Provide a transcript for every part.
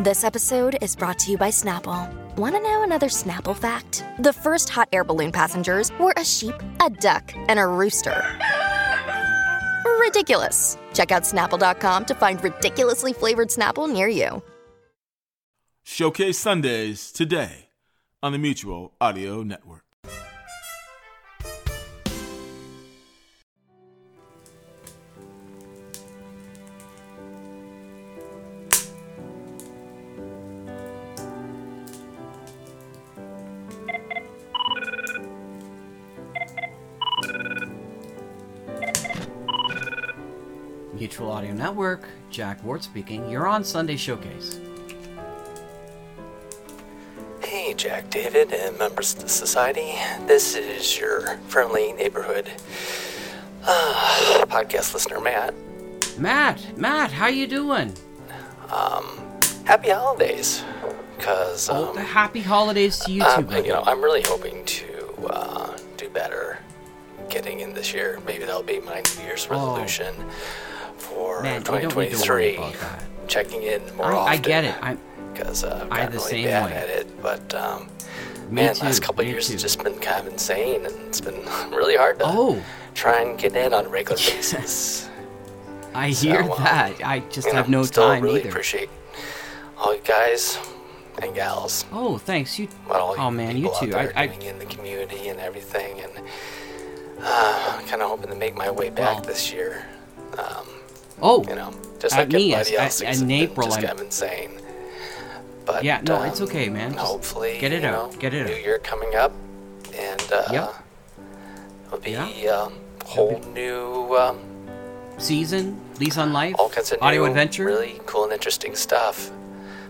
This episode is brought to you by Snapple. Want to know another Snapple fact? The first hot air balloon passengers were a sheep, a duck, and a rooster. Ridiculous. Check out snapple.com to find ridiculously flavored Snapple near you. Showcase Sundays today on the Mutual Audio Network. Mutual Audio Network, Jack Ward speaking. You're on Sunday Showcase. Hey, Jack David and members of the society. This is your friendly neighborhood uh, podcast listener, Matt. Matt, Matt, how you doing? Um, Happy holidays, because Oh, um, happy holidays to you too, um, you know I'm really hoping to uh, do better getting in this year. Maybe that'll be my New Year's Oh. For Man, you don't need to worry 2023. about that. Checking in more I, often. I get it. I'm, because uh, I've gotten really same bad way. at it. But um, man, too, last couple of years too. it's just been kind of insane, and it's been really hard to Oh. try and get in on a regular basis. I So, hear um, that. I just you know, have no still time really either. appreciate all you guys and gals. Oh, thanks. You. What all you Oh man, you too. I, I, in the community and everything, and uh, kind of hoping to make my way back Well- this year. Um, oh, you know, just At like me, everybody as- else. in April, just I'm- kind of insane. But Yeah, no, it's um, okay, man. Just Hopefully, get it out, know, get it New out. year coming up, and uh, Yep. it'll be Yeah. um, whole new, um, season, Lease on Life, all kinds of audio new, adventure. really cool and interesting stuff.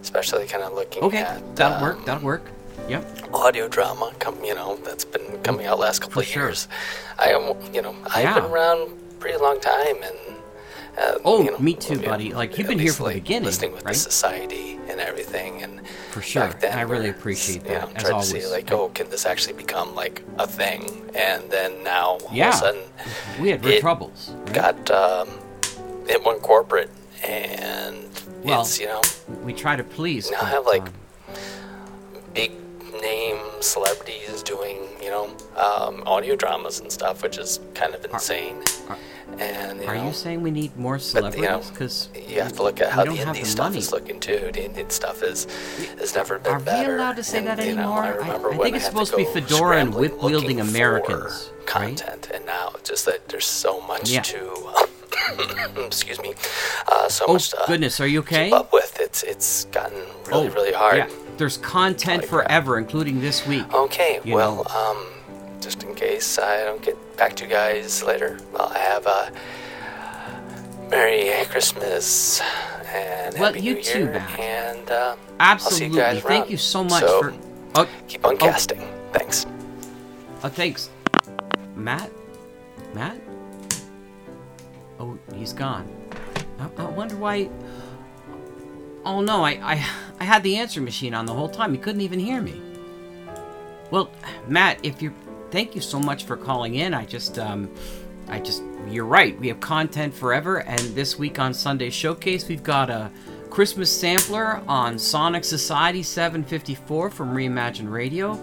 Especially kind of looking Okay, at that'll um, work. That'll work. Yep. audio drama come you know that's been coming out last couple For of sure. years i am you know i've Yeah. been around pretty long time and uh, Oh, you know, me too, you know, buddy. Like, you've been here from the like, beginning, listening with right? the society and everything and For sure. then I really appreciate you know, that, as tried to see like oh can this actually become like a thing and then now all Yeah. of a sudden We had real troubles. right? got um, it went corporate and Well, it's you know we try to please. now have like um, big name celebrities doing you know um, audio dramas and stuff, which is kind of insane. And you are know, you saying we need more but, you know, celebrities? Because you have to look at how the indie stuff money. is looking too. The indie stuff is has never been Are we allowed to say and, that you know, anymore? I, I- remember I think it's to supposed to be fedora and whip-wielding Americans, for right? content, and now just that there's so much Yeah. to. excuse me. Uh, so oh much to goodness, are you okay? keep up with. It's it's gotten really oh, really hard. Yeah, there's content crap. forever, including this week. Okay, well, um, just in case I don't get back to you guys later, well, I have a Merry Christmas and Well, Happy you New too, Year, Matt. and uh, Absolutely. you Thank you so much So, for. Oh, keep on oh, casting. Thanks. Oh, thanks. Matt? Matt? Oh, he's gone. I, I wonder why. Oh no, I, I I had the answer machine on the whole time. He couldn't even hear me. Well, Matt, if you're, thank you so much for calling in. I just um, I just you're right. We have content forever, and this week on Sunday Showcase, we've got a Christmas sampler on Sonic Society 754 from Reimagine Radio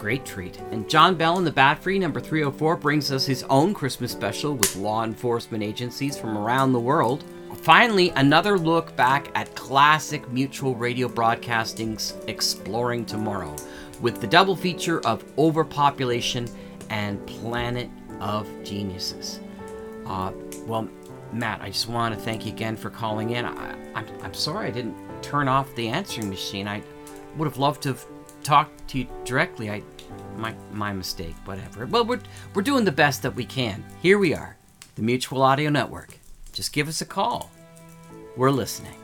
great treat. And John Bell in the Bat Free number 304 brings us his own Christmas special with law enforcement agencies from around the world. Finally, another look back at classic mutual radio broadcasting's Exploring Tomorrow with the double feature of Overpopulation and Planet of Geniuses. Uh, well, Matt, I just want to thank you again for calling in. I, I'm, I'm sorry I didn't turn off the answering machine. I would have loved to have talked to you directly. I, my, my mistake. Whatever. Well, we're we're doing the best that we can. Here we are, the Mutual Audio Network. Just give us a call. We're listening.